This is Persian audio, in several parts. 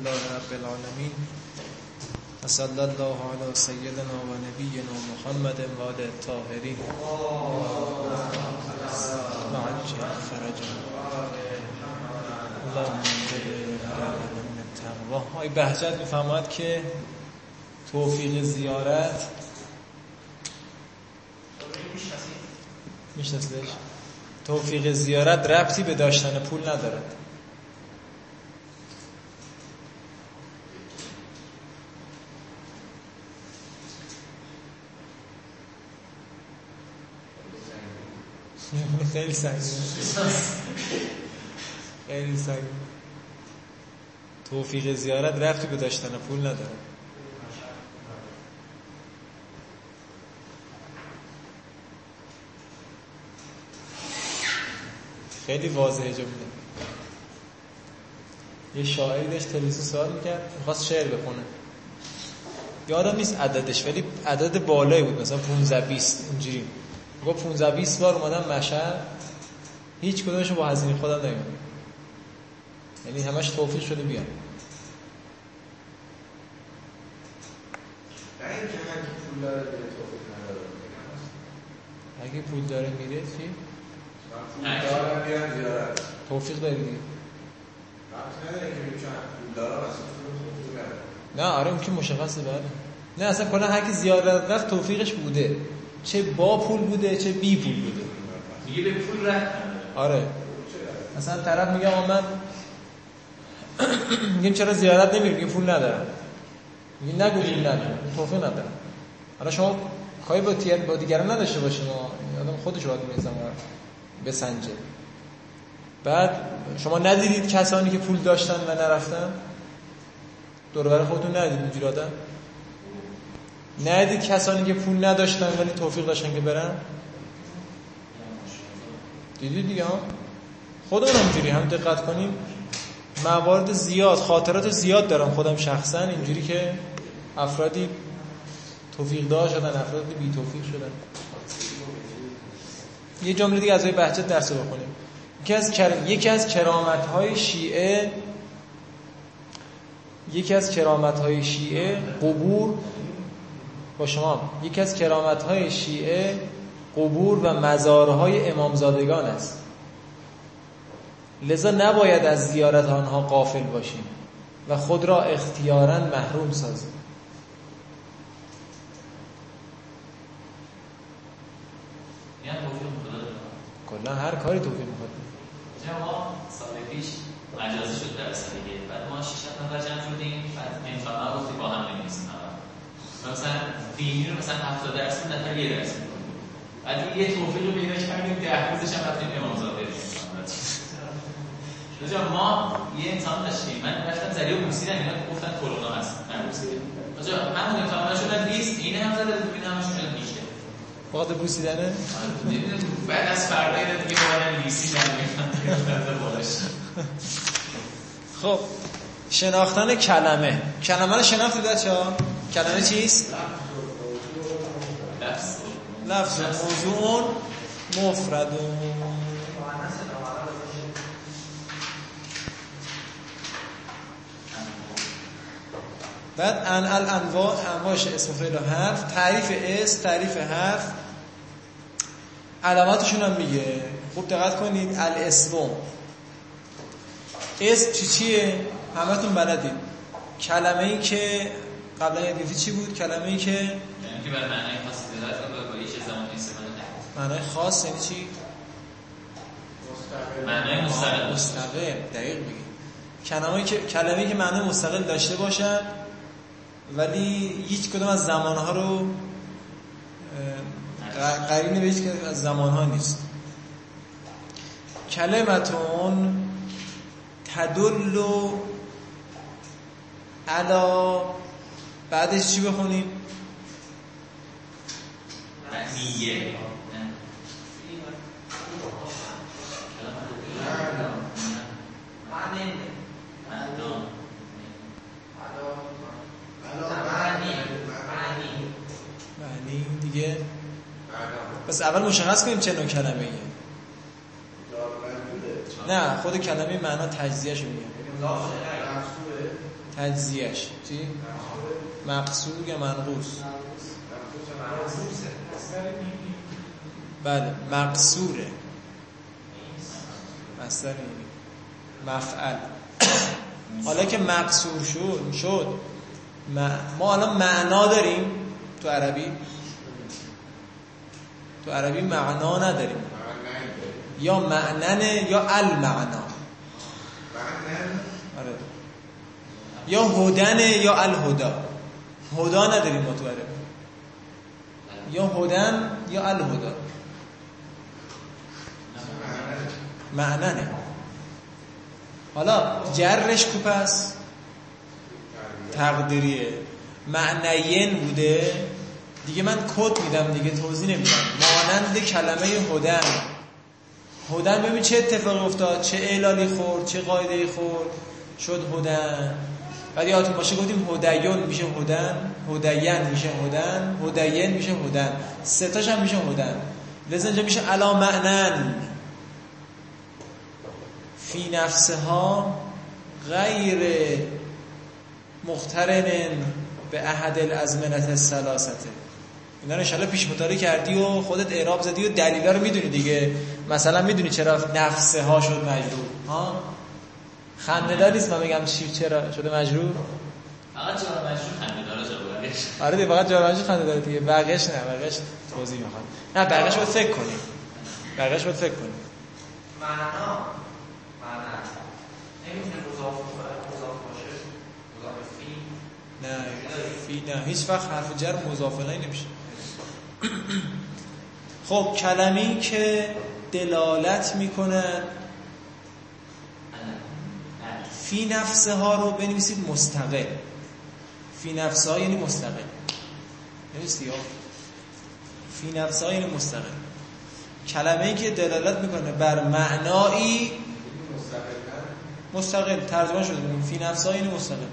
لله رب العالمین و صلی الله علی سیدنا و نبینا محمد و آل الطاهرین و عجل فرجنا اللهم من التقوا های بهجت می‌فهمد که توفیق زیارت میشناسیش توفیق زیارت ربطی به داشتن پول ندارد. خیلی سنگین خیلی سنگین توفیق زیارت رفتی به داشتن پول نداره. خیلی واضحه جمله. یه شاعری داشت تلویزیون سوال می‌کرد می‌خواست شعر بخونه. یادم نیست عددش ولی عدد بالایی بود مثلا 15 20 اینجوری. با 15 20 بار اومدم مشهد. هیچ کدومشون با هزینه خودم نمیاد یعنی همش توفیق شده بیان. اگه پول داره میره چی؟ توفیق داری دیگه. نه آره اون که مشخصه بله. نه اصلا کلا هر کی زیارت رفت توفیقش بوده. چه با پول بوده چه بی پول بوده. میگه به پول رفت آره. مثلا طرف میگه آقا من میگیم چرا زیارت نمیری میگه پول ندارم. میگه نگو پول ندارم توفیق ندارم. حالا شما کاری با تیر با دیگران نداشته باشین. آدم خودش باید می‌زنه بسنجه. بعد شما ندیدید کسانی که پول داشتن و نرفتن؟ دور بر خودتون ندیدید اینجوری آدم؟ ندید کسانی که پول نداشتن ولی توفیق داشتن که برن؟ دیدید دیگه ها؟ خودمون هم دقت کنیم. موارد زیاد خاطرات زیاد دارم خودم شخصا. اینجوری که افرادی توفیق دار شدن افرادی بی توفیق شدن. یه جمله دیگه از بهجت درس بخونیم. یکی از کر... یکی از کرامت های شیعه یکی از کرامت های شیعه قبور با شما. یکی از کرامت های شیعه قبور و مزارهای امامزادگان است. لذا نباید از زیارت آنها قافل باشیم و خود را اختیارا محروم سازیم. کلا هر کاری توفیق می‌خواد ما سال پیش مجازی شد در دیگه بعد ما شش نفر جمع شدیم. بعد انفاقا گفتیم با هم بنویسیم مثلا دینی رو مثلا 70 درصد نفر یه درصد بعد یه توفیق رو پیدا کردیم ده روزش هم رفتیم امامزاده رجا ما یه امتحان داشتیم. من رفتم زریع بوسیدم اینا گفتن کرونا هست. من بوسیدم رجا همون امتحان شدن 20 این هم زده بود همش شدن بیشتر وقت بوسیدنه بعد از فردا یه دیگه باید لیسی خب شناختن کلمه. کلمه رو شناختید بچه ها کلمه چیست؟ لفظ. موضوع مفردون. بعد ان الانواع انواعش اسم فعل و حرف. تعریف اس تعریف حرف. علاماتشون هم میگه. خوب دقت کنید. الاسم اسم چی چیه؟ همتون بلدید کلمه ای که قبلا یاد چی بود؟ کلمه ای که؟ یعنی که بر معنای خاصی دلالت کنه با هیچ زمان استفاده معنای خاص یعنی چی؟ معنای مستقل. مستقل. دقیق بگید کلمه‌ای که کلمه‌ای که معنای مستقل داشته باشد ولی هیچ کدوم از زمانها رو قرینه به هیچ از زمانها نیست. کلمتون تدل علا بعدش چی بخونیم؟ نیه معنی دیگه؟ پس اول مشخص کنیم چه نوع کلمه ایه. نه خود کلمه معنا تجزیهش میگه تجزیهش چی؟ مقصور یا منقوص؟ بله مقصوره. مصدر مفعل. حالا که مقصور شد شد. ما الان معنا داریم تو عربی. تو عربی معنا نداریم. یا معننه یا المعنا. آره. یا هدنه یا الهدا هدا نداریم ما تو یا هدن یا الهدا معننه. حالا جرش کو پس؟ تقدیریه. معنین بوده. دیگه من کد میدم دیگه توضیح نمیدم. مانند کلمه هدن هدن ببین چه اتفاقی افتاد؟ چه اعلالی خورد؟ چه قاعده خورد؟ شد هدن بعد یادتون باشه گفتیم هدیون میشه هدن هدین میشه هدن هدین میشه هدن. ستاش هم میشه هدن. لذا اینجا میشه علا معنن. فی نفسها غیر مخترن به احد الازمنت السلاسته اینا رو انشالله پیش مطالعه کردی و خودت اعراب زدی و دلیلا رو می‌دونی دیگه. مثلا می‌دونی چرا نفسه ها شد مجرور ها؟ خنده نیست من بگم چی چرا؟ شده مجرور فقط جار مجرور خنده داره جا آره دیگه فقط جار مجرور خنده داره دیگه. بقیش نه بقیش توضیح می‌خوام نه بقیش باید فکر کنیم بقیش باید فکر کنیم معنا معنا. نمی‌تونه مضاف مضاف باشه؟ مضاف فی؟ نه فی نه. هیچ وقت حرف جر مضاف نمیشه. خب کلمی که دلالت می‌کنه فی نفسه ها رو بنویسید مستقل. فی نفسه ها یعنی مستقل. نویسید یا؟ فی نفسه ها یعنی مستقل. کلمه ای که دلالت می‌کنه بر معنایی مستقل. ترجمه شده فی نفسه ها یعنی مستقل.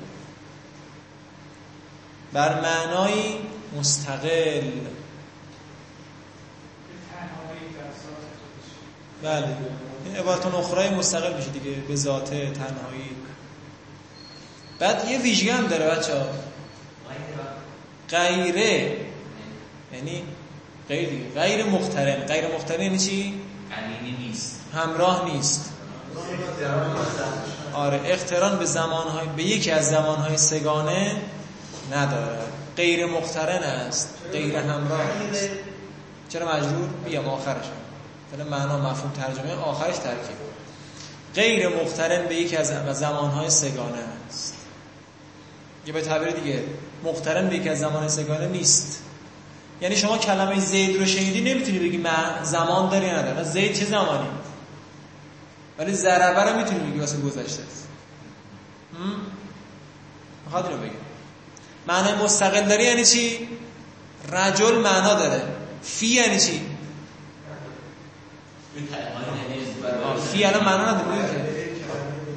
بر معنایی مستقل. بله. این عبارت اخرای مستقل میشه دیگه به ذات تنهایی. بعد یه ویژگی هم داره بچه ها. غیره. یعنی غیر دیگه. غیر مخترن غیر مخترن یعنی چی؟ نیست. همراه نیست. آره اختران به زمانهای به یکی از زمانهای سگانه نداره. غیر مخترن است. غیر همراه است چرا مجبور؟ بیام آخرش فعلا معنا مفهوم ترجمه آخرش ترکیب. غیر مخترن به یکی از زمانهای سگانه است. یه به تعبیر دیگه مخترن به یکی از زمان سگانه نیست. یعنی شما کلمه زید رو شنیدی نمی‌تونی بگی زمان داری نداره زید چه زمانی؟ ولی ضربه رو می‌تونی بگی واسه گذشته. است می‌خواد رو بگم معنای مستقل داری یعنی چی؟ رجل معنا داره. فی یعنی چی؟ فی الان معنا نداره؟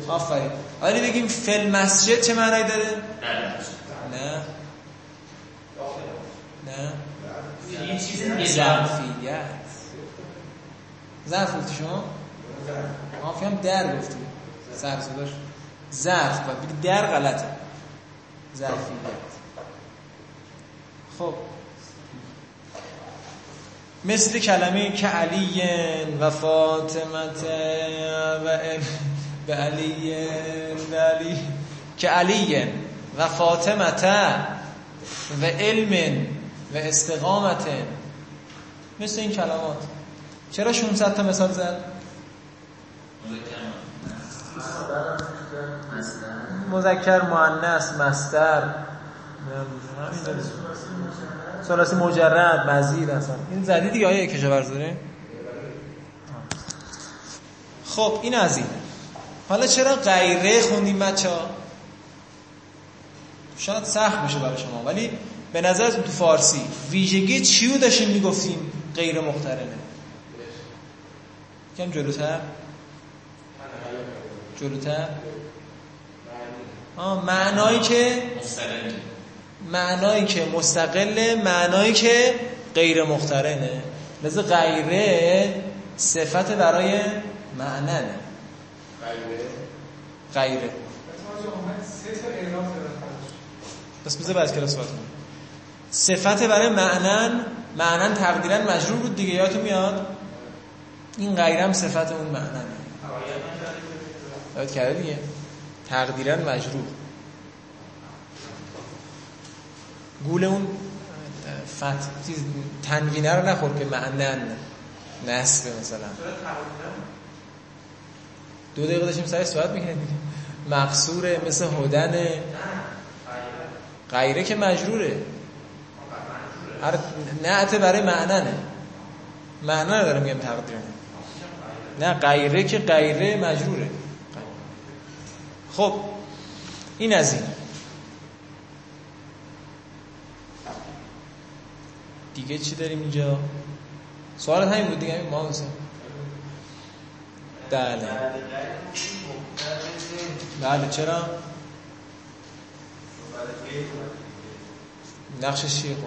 آفرین. ولی بگیم فل مسجد چه معنی داره؟ نه. نه. یه چیز ظرفیت. ظرف گفتی شما؟ آفی هم در گفتی. سر صداش. ظرف. باید بگی در غلطه. ظرفیت. خب. مثل کلمه که علی و فاطمت و به علی و علی که علی و فاطمت و علم و استقامت مثل این کلمات. چرا 600 تا مثال زد؟ مذکر مؤنث مصدر. ثلاثی مجرد مزید اصلا. این زدی دیگه آیه کشاورز داره؟ خب این از این. حالا چرا غیره خوندیم بچه ها شاید سخت میشه برای شما ولی به نظر تو فارسی ویژگی چی رو داشتیم می‌گفتیم غیر مخترنه کم جلوتر. جلوتر. آه معنایی که؟ معنایی که مستقله معنایی که غیر مخترنه لذا غیره صفت برای معننه. غیره؟ غیره. بس بذار بعد کلاس صحبت کنم صفت برای معنن معنن تقدیرا مجرور بود دیگه یادتون میاد؟ این غیرم صفت اون معنن یاد کرده دیگه؟ تقدیرا مجرور گول اون فت چیز تنوینه رو نخور که معنن نسبه مثلا. دو دقیقه داشتیم سعی صحبت می‌کنیم مقصوره مثل هدن. غیره. که مجروره. هر نعت برای معننه معنا نداره میگم تقدیر. نه غیره که غیره مجروره. خب این از این. دیگه چی داریم اینجا؟ سوالت همین بود دیگه ما حسین بله. بله چرا؟ نقشش چیه خب؟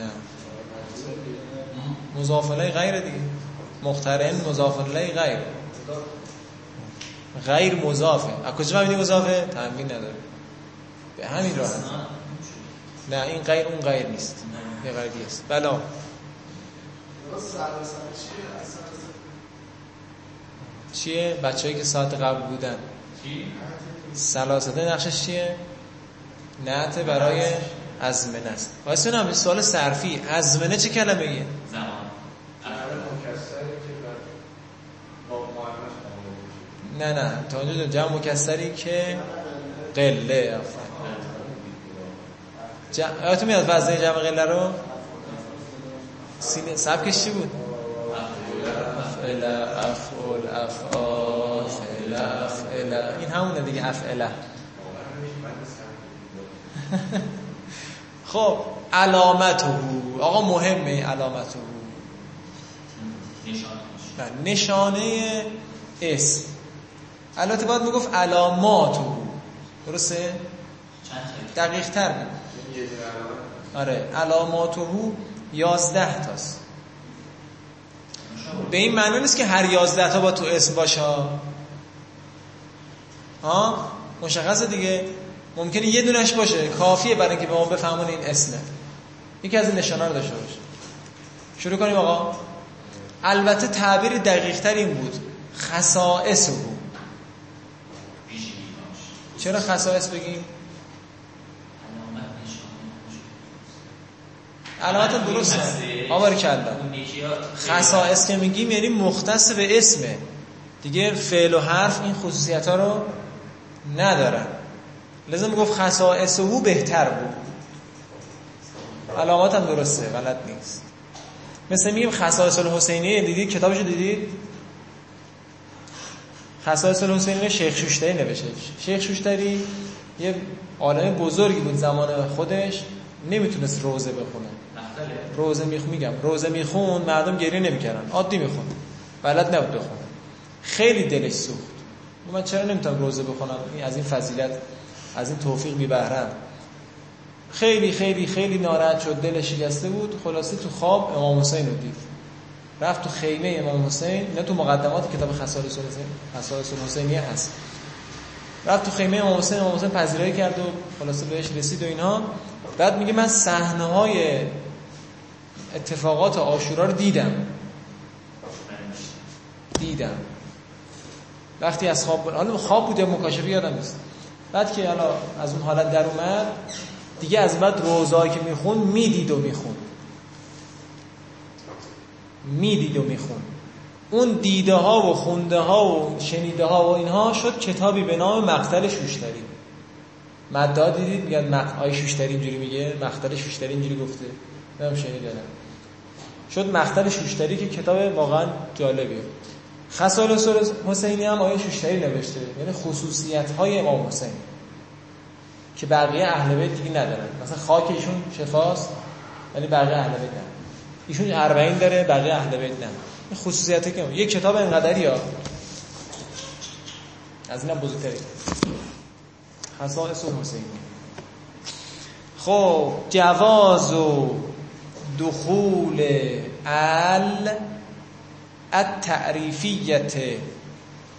نه. مضاف الیه غیر دیگه. مخترن مضاف الیه غیر. غیر مضافه. از کجا فهمیدی مضافه؟ تنوین نداره. به همین راحت. نه این غیر اون غیر نیست. یه غیر دیگه است. بلا چیه؟ بچه‌ای که ساعت قبل بودن. سلاسته نقشش چیه؟ نعت برای ازمنه است. واسه هم سوال صرفی. ازمنه چه کلمه ایه زمان. نه نه. تا اونجا جمع مکسری که قله. جمع یادتون میاد وزنه جمع قله رو؟ سینه سبکش چی بود؟ افعل افعال این همونه دیگه افعله خب علامته. آقا مهمه علامته. نشانش نه، نشانه اسم البته باید می‌گفت علاماتو. درسته؟ چند تا؟ دقیق تر آره. علاماتو یازده تاست. به این معنی نیست که هر یازده تا با تو اسم باشه. ها مشخصه دیگه. ممکنه یه دونش باشه. کافیه برای اینکه به ما بفهمون این اسمه. یکی از این نشانه رو داشته باشه. شروع کنیم آقا. البته تعبیر دقیق تر این بود. خصائص بود چرا خصائص بگیم علامت نشانه علامت درسته. آباری کلا. خصائص که میگیم یعنی مختص به اسمه. دیگه فعل و حرف این خصوصیت ها رو ندارن لازم می‌گفت خصائص او بهتر بود. علامات هم درسته غلط نیست. مثل میگیم خصائص الحسینیه دیدید کتابشو دیدید خصائص الحسینیه شیخ شوشتری نوشته. شیخ شوشتری یه عالم بزرگی بود زمان خودش. نمی‌تونست روزه بخونه. روزه میخ میگم روزه میخون مردم گریه نمی‌کردن. عادی میخون بلد نبود بخونه. خیلی دلش سوخت. من چرا نمی‌تونم روزه بخونم؟ از این فضیلت از این توفیق بی بهرم خیلی خیلی خیلی ناراحت شد. دلش شکسته بود. خلاصه تو خواب امام حسین رو دید. رفت تو خیمه امام حسین. نه تو مقدمات کتاب خصائص خصائص الحسینیه هست. رفت تو خیمه امام حسین. امام حسین پذیرایی کرد و خلاصه بهش رسید و اینها. بعد میگه من صحنه های اتفاقات آشورا رو دیدم. دیدم. وقتی از خواب بود حالا خواب بود یا مکاشفه یادم نیست. بعد که حالا از اون حالت در اومد دیگه از بعد روزایی که میخون می‌دید و میخون می‌دید و میخون اون دیده ها و خونده ها و شنیده ها و اینها شد کتابی به نام مقتل شوشتری. مدعا دیدید؟ میگن مق... آی شوشتری اینجوری میگه؟ مقتل شوشتری اینجوری گفته. نمیم شنیدم شد مقتل شوشتری که کتاب واقعا جالبیه. خصائص حسینی هم آیه شوشتری نوشته یعنی خصوصیت های امام حسین که بقیه اهل بیت دیگه ندارن. مثلا خاک ایشون شفاست ولی بقیه اهل بیت نه. ایشون 40 داره بقیه اهل بیت نه. این خصوصیت که یک کتاب اینقدری ها. از اینم بزرگتری خصائص حسینی. خب جواز و دخول ال التعریفیت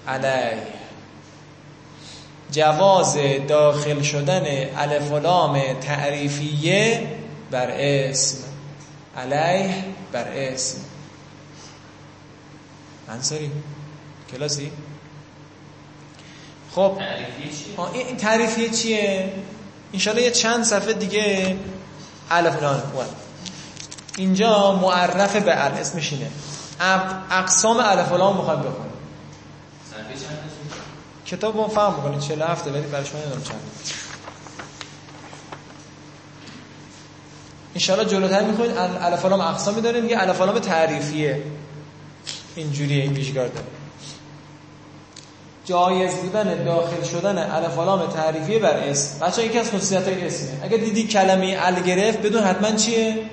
علیه. جواز داخل شدن الف و لام تعریفیه بر اسم. علیه بر اسم. انصاری؟ کلاسی؟ خب این تعریفیه چیه؟ انشالله یه چند صفحه دیگه. الف لام. اینجا معرف به ال اسمش اینه. اق- اقسام الف لام می‌خواد تا؟ کتاب ما فهم می‌کنید 47 ولی برای شما نمی‌دونم چند. انشالله جلوتر می‌خواید. الف لام اقسامی داره میگه الف لام تعریفیه. اینجوریه این پیشگار داره. جایز بودن داخل شدن الف لام تعریفیه بر اسم بچه یکی از خصوصیت های اسمه اگه دیدی کلمه ال گرفت بدون حتما چیه؟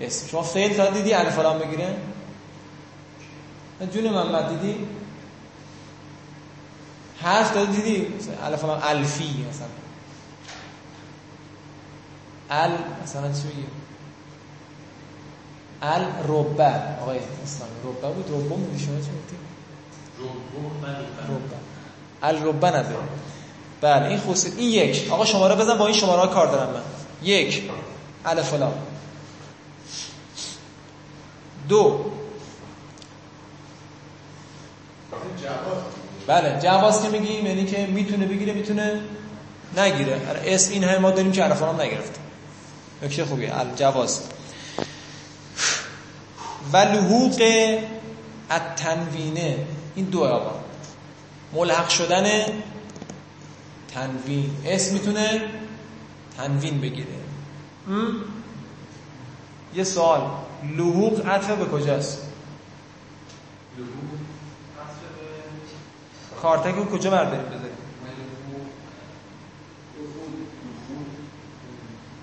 اسم. شما فعل تا دیدی؟ الف و لام بگیره؟ جون محمد دیدی؟ حرف داده دیدی؟ الف و لام الفی مثلا. ال مثلا چی بگیم ال ربع. آقای اسلام ربع بود؟ ربع بودی شما چی من ربع. ال ربع نداره بله این خصوصیت این یک. آقا شماره بزن با این شماره ها کار دارم من. یک. الف دو. بله جواز که میگیم یعنی که می‌تونه بگیره می‌تونه نگیره. آره، اسم این همه ما داریم که عرفان هم نگرفت نکته خوبیه جواز. و لحوق التنوینه. این دو آقا. ملحق شدن تنوین. اسم می‌تونه تنوین بگیره. م؟ یه سوال. لحوق عطف به کجاست؟ کارتک رو کجا برداریم بذاریم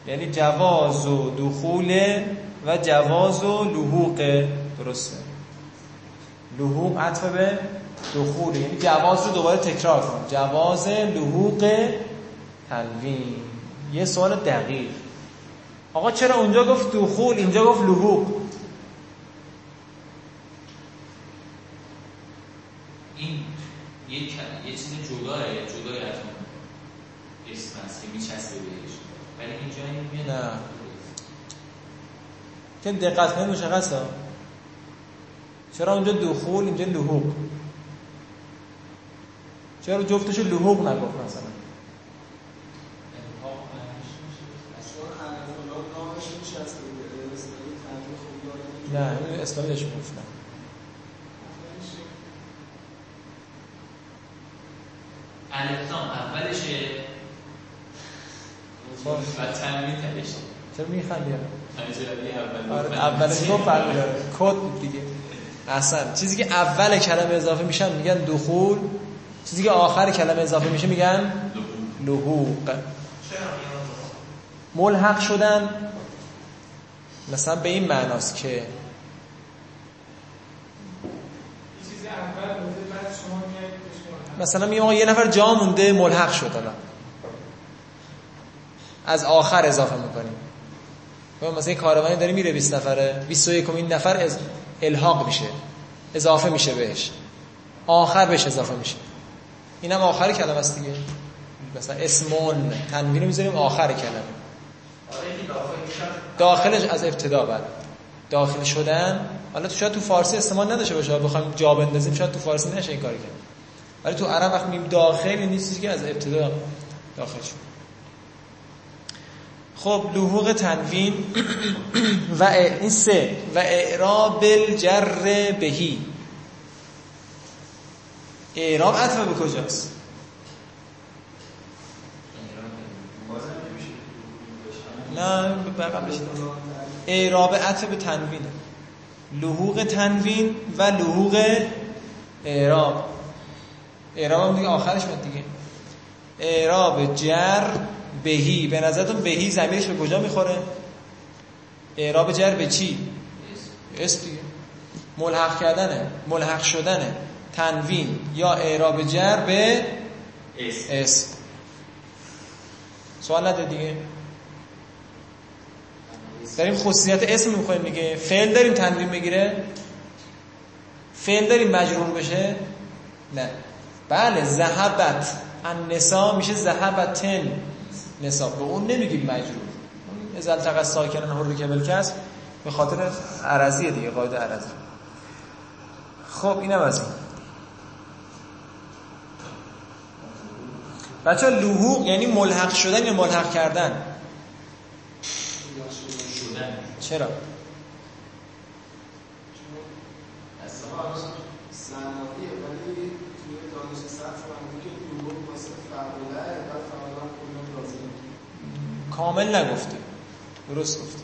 یعنی جواز و دخول و جواز و لحوق درسته. لحوق عطف به دخول. یعنی جواز رو دوباره تکرار کن. جواز لحوق تنوین یه سوال دقیق. آقا چرا اونجا گفت دخول اینجا گفت لحوق؟ این یک یه چیز جداه جدای از اون اسم هست که میچسبه بهش. ولی اینجا این میاد. نه. که دقت کنید مشخصه چرا اونجا دخول اینجا لحوق؟ چرا جفتش لحوق نگفت مثلا؟ نه این اسلامی داشت گفتم الفلام اولشه خب. و تنوین تهش چرا میخندی؟ اول آره اولش گفت فرق داره کد بود دیگه. اصلا چیزی که اول کلمه اضافه میشن میگن دخول. چیزی که آخر کلمه اضافه میشه میگن لحوق ملحق شدن. مثلا به این معناست که یه چیزی اول بوده بعد شما میایید بهش ملحق. مثلا میگم یه نفر جا مونده ملحق شد الان از آخر اضافه می‌کنیم. مثلا یه کاروانی داره میره 20 نفره. 21 این نفر از الحاق میشه. اضافه میشه بهش. آخر بهش اضافه میشه. اینم آخر کلمه است دیگه. مثلا اسمون تنوین رو می‌ذاریم آخر کلمه. داخلش از ابتدا بعد. داخل شدن. حالا تو شاید تو فارسی استعمال نداشه باشه. بخوایم جا بندازیم شاید تو فارسی نشه این کاری کرد. ولی تو عرب وقتی میگیم داخل چیزی که از ابتدا داخل شد. خب لحوق تنوین و این سه و اعراب الجر بهی. اعراب عطف به کجاست؟ نه بقیمش اعراب عطف به تنوینه. لحوق تنوین و لحوق اعراب. اعراب هم دیگه آخرش میاد دیگه. اعراب جر بهی به نظرتون بهی زمیرش به کجا می‌خوره؟ اعراب جر به چی؟ اسم دیگه. ملحق کردنه ملحق شدنه. تنوین یا اعراب جر به اسم سوال نده دیگه. داریم خصوصیت اسم می‌خوایم دیگه. فعل داریم تنوین بگیره؟ فعل داریم مجرور بشه؟ نه. بله ذهبت. النسا میشه ذهب تن نسا به اون نمیگیم مجرور. اون ازل تقص ساکنن حر که بلکس به خاطر عرضیه دیگه قاعده عرضی. خب اینم از این. بچه لحوق یعنی ملحق شدن یا ملحق کردن؟ شدن چرا؟ صنعتیه ولی توی دانش سطح فهمیدی که لغت مثل فعاله و فعالا کلا لازمه کامل نگفته درست گفته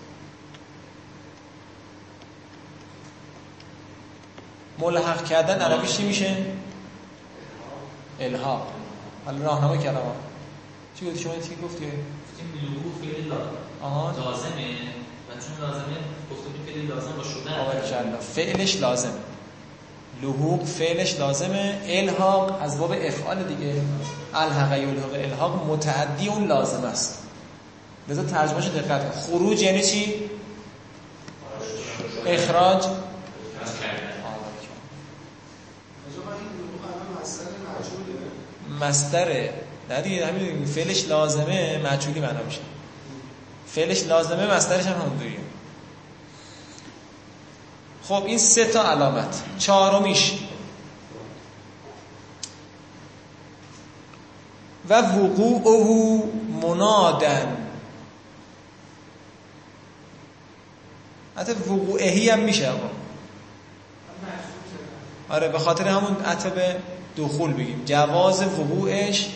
ملحق کردن عربیش چی میشه؟ الحاق حالا راهنما آقا. چی گفتی؟ شما چی گفتی؟ گفتیم فعل آها. لازمه. و چون لازمه گفتیم فعل لازم با شدن. فعلش لازم لحوق فعلش لازمه. الحاق از باب افعال دیگه. الحق یلحق الحاق متعدی اون لازم است. لذا ترجمهش دقت کن. خروج یعنی چی؟ اخراج. مصدر. نه دیگه همین فعلش لازمه مجهولی معنا میشه. فعلش لازمه مصدرش هم همونطوریه خب این سه تا علامت. چهارمیش. و وقوعه منادن. حتی وقوعهی هم میشه آقا. آره به خاطر همون عتب دخول بگیم. جواز وقوعش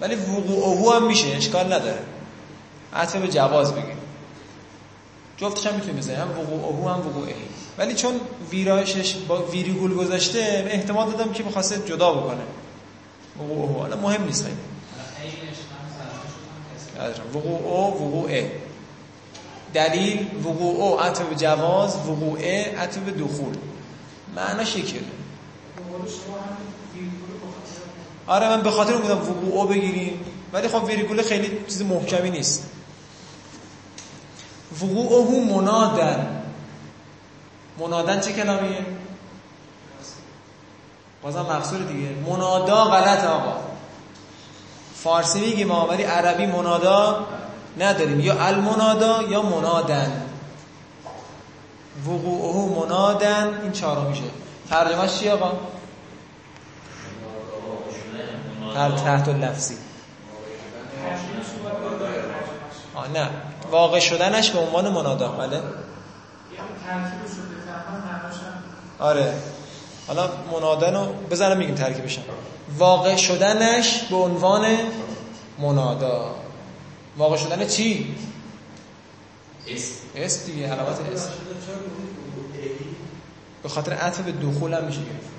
ولی وقوعه هم میشه اشکال نداره. عتب به جواز بگیم. جفتش هم می‌تونیم بزنیم. هم وقوعه هم وقوعه ولی چون ویرایشش با ویریگول گذاشته احتمال دادم که بخواسته جدا بکنه. وقوعه حالا مهم نیست. این ندارم. وقوعه وقوعه. دلیل وقوعه عتب به جواز وقوعه عتب به دخول. ویرگول بخاطر آره من به خاطر اون بودم وقوعه بگیریم ولی خب ویریگول خیلی چیز محکمی نیست. وقوعه منادن. منادن چه کلامیه؟ بازم مقصور دیگه. منادا غلط آقا. فارسی میگیم ما ولی عربی منادا نداریم. یا المنادا یا منادن. وقوعه منادن. این چهارم میشه. ترجمهش چی آقا؟ هر تحت لفظی. آه نه. واقع شدنش به عنوان منادا. بله. آره. حالا منادن رو بزنم میگیم ترکیبش هم. واقع شدنش به عنوان منادا. واقع شدن چی؟ اسم اسم دیگه علامت اسم به خاطر عطف به دخول هم میشه گرفت.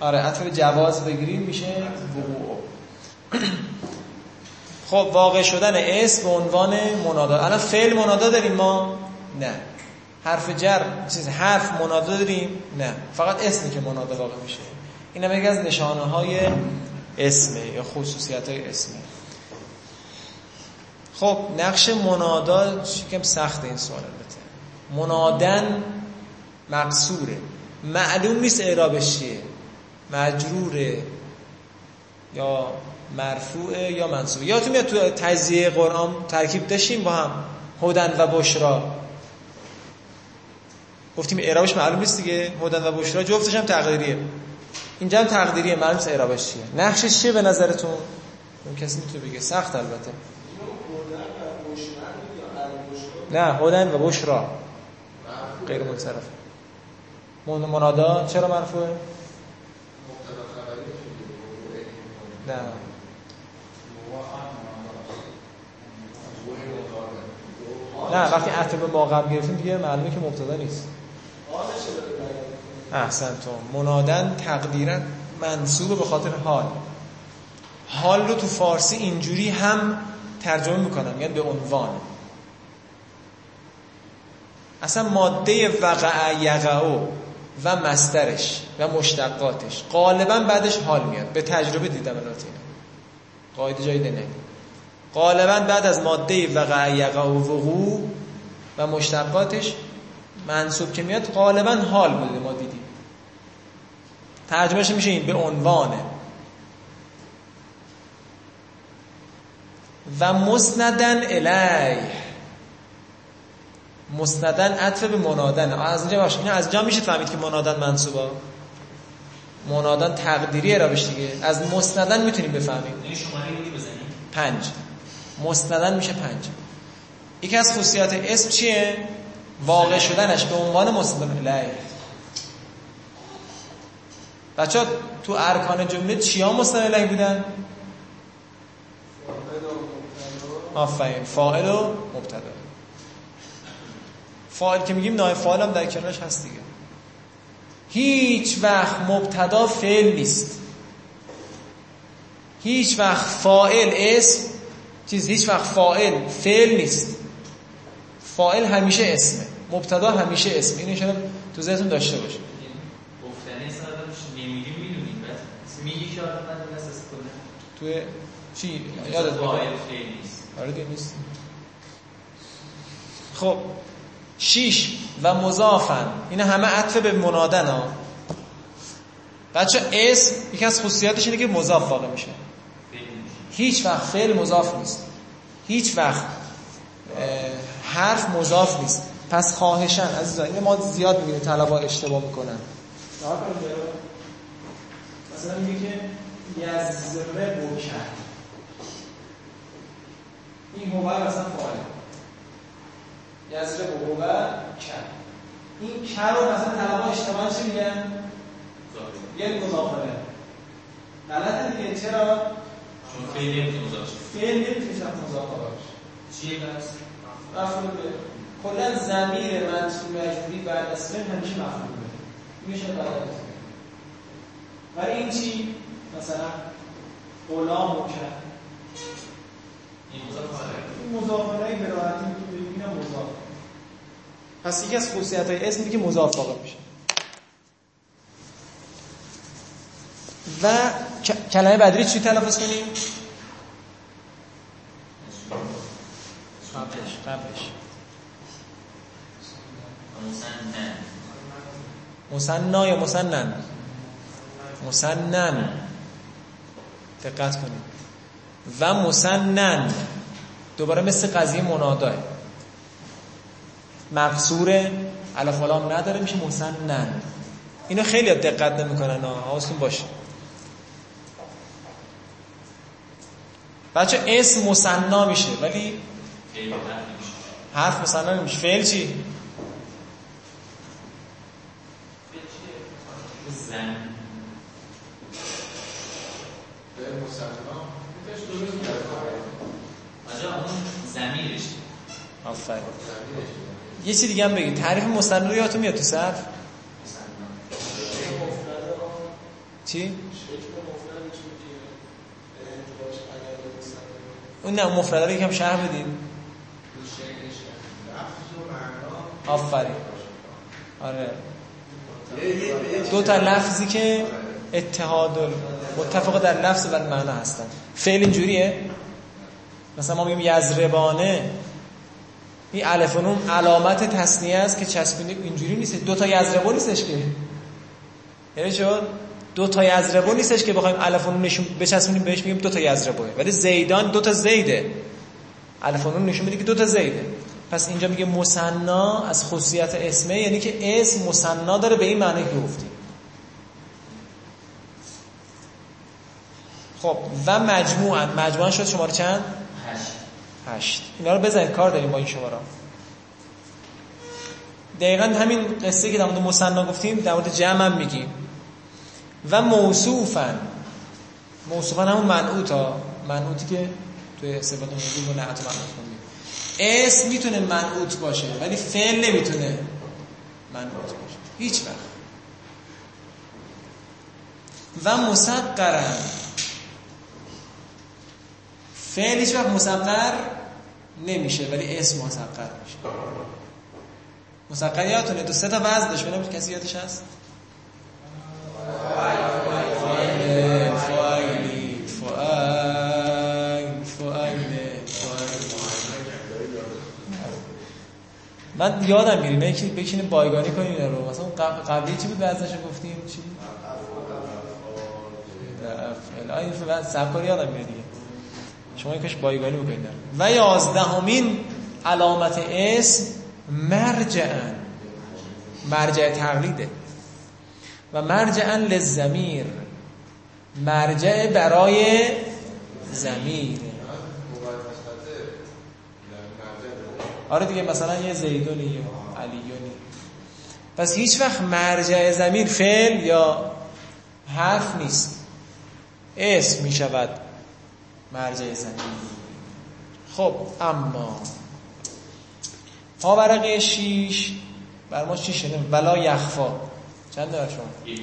آره عطف به جواز بگیریم میشه وقوع. خب واقع شدن اسم به عنوان منادا. الان فعل منادا داریم ما؟ نه. حرف جر چیز حرف منادا داریم؟ نه. فقط اسمی که منادا واقع میشه. این هم یکی از نشانه های اسمه یا خصوصیت های اسمه. خب نقش منادا کم سخت این سوال البته. منادن مقصوره. معلوم نیست اعرابش چیه. مجروره یا مرفوعه یا منصوبه. یادتون میاد تو تجزیه قرآن ترکیب داشتیم با هم هدن و بشرا. گفتیم اعرابش معلوم نیست دیگه. هدن و بشرا جفتش هم تقدیریه اینجا هم تقدیریه معلوم اعرابش چیه. نقشش چیه به نظرتون؟ اون کسی می‌تونه بگه. سخت البته. نه هدن و بشرا. غیر منصرف. من- منادا چرا مرفوعه؟ نه. نه وقتی عطف ما قبل گرفتیم دیگه معلومه که مبتدا نیست. احسنتم منادن تقدیرا منصوب به خاطر حال. حال رو تو فارسی اینجوری هم ترجمه می‌کنم یعنی به عنوان. اصلا ماده وقع یقعو و مسترش و مشتقاتش غالبا بعدش حال میاد. به تجربه دیدم اینو. قاعده جایی نه. غالبا بعد از ماده وقع یقع و وقوع و مشتقاتش منصوب که میاد غالبا حال بوده ما دیدیم. ترجمهش میشه این به عنوانه. و مسندن الیه. مسندن عطف به منادن. از اینجا باشه از جا میشه فهمید که منادن منصوبا منادن تقدیری عربش دیگه. از مسندن می‌تونیم بفهمیم. بزنیم پنج. مسندن میشه پنج. یکی از خصوصیات اسم چیه؟ واقع شدنش به عنوان مسندن الیه بچه تو ارکان جمله چیا مسندن الیه بودن؟ آفرین. فاعل و مبتدا. فاعل که میگیم نایب فاعل هم در کنارش هست دیگه. هیچ وقت مبتدا فعل نیست. هیچ وقت فاعل اسم چیز هیچ وقت فاعل فعل نیست. فاعل همیشه اسمه. مبتدا همیشه اسم اینو شما تو ذهنتون داشته باشید گفتنی آدمش نمیگیم می‌دونیم بعد میگی که آدم بعد دست از کنه. توی چی؟ یادت نیست. آره دیگه نیست. خب شیش و مضافن این همه عطف به منادن ها. بچه اسم یکی از خصوصیاتش اینه که مضاف واقع میشه. هیچ وقت فعل مضاف نیست. هیچ وقت حرف مضاف نیست. پس خواهشن. عزیزان این ما زیاد می‌بینیم طلبا اشتباه می‌کنن. مثلا میگه که یزره بکر این هو مثلا فاعل یزره هو کر این کر رو مثلا طلبا اشتباه چی میگن. یک مضافه. غلطه دیگه. چرا؟ چون فعل نمی‌تونه مضاف شه. فعل نمی‌تونه مضافه باشه. چیه بس؟ مفعول به کلا ضمیر منصوب مجبوری بعد از فعل همیشه مفعول به میشه بعد از. ولی این چی مثلا غلام کرد این مضاف. این مضافانه به راحتی ببینیم مضاف پس یکی از خصوصیت های اسمی که مضاف واقع میشه و کلمه بدری چی تلفظ کنیم؟ قبلش قبلش مسنا یا مسنن؟ مسنن. دقت کنید. و مسنن. دوباره مثل قضیه مناداه مقصور لام نداره میشه مسنن. اینو خیلی دقت نمی‌کنن حواستون باشه. بچه اسم مسنا میشه ولی حرف مسنا نمیشه. فعل چی فعل چیه؟ زن به مسلمان. آجا اون زمیرش. آفرین. یه چی دیگه هم بگید تعریف مسنا رو یادتون میاد تو صرف چی؟ اون نه مفرده رو یکم شرح بدین. آفرین. آره. دو تا لفظی که اتحاد ال- متفق در لفظ و معنا هستن. فعل اینجوریه؟ مثلا ما میگیم یزربانه. این الف و علامت تصنیه است که چسبونده اینجوری نیست. دو تا یزربو نیستش که. یعنی شد دو تا یزربو نیستش که بخوایم الف و نون نشون بچسبونیم بهش میگیم دو تا یزربوه. ولی زیدان دو تا زیده. الف و نون نشون میده که دو تا زیده. پس اینجا میگه مصنا از خصوصیت اسمه یعنی که اسم مصنا داره به این معنی که گفتیم خب و مجموعا. مجموعا شد شماره چند؟ هشت. هشت. اینا رو بزنید کار داریم با این شماره. دقیقا همین قصه که در مورد مصنا گفتیم در مورد جمع هم میگیم. و موصوفن موصوفن همون منعوت ها منعوتی که توی صفات موجود و نعت منعوت کنیم اسم می‌تونه منعوت باشه ولی فعل نمی‌تونه منعوت باشه. هیچ وقت. و مسقرن. فعل هیچ وقت مسقر نمیشه ولی اسم مسقر میشه. مسقر یادتونه دو سه تا وزن داشت کسی یادش هست؟ من یادم میره من یکی بکنیم بایگانی کنیم اینا رو. مثلا قبل- قبلی چی بود وزنشو گفتیم؟ چی بود؟ این سرکاری یادم میاد دیگه. شما کاش بایگانی بکنید. و یازدهمین علامت اسم مرجعن مرجع تقلیده. و مرجعا للزمیر. مرجع برای زمیر. آره دیگه مثلا یه زیدونی یا علیونی. پس هیچ وقت مرجع زمیر فعل یا حرف نیست. اسم می شود مرجع زمیر خب اما پاورقه شیش بر ما چی شده؟ ولا یخفا. چند داره شما؟ یک.